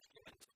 forgiven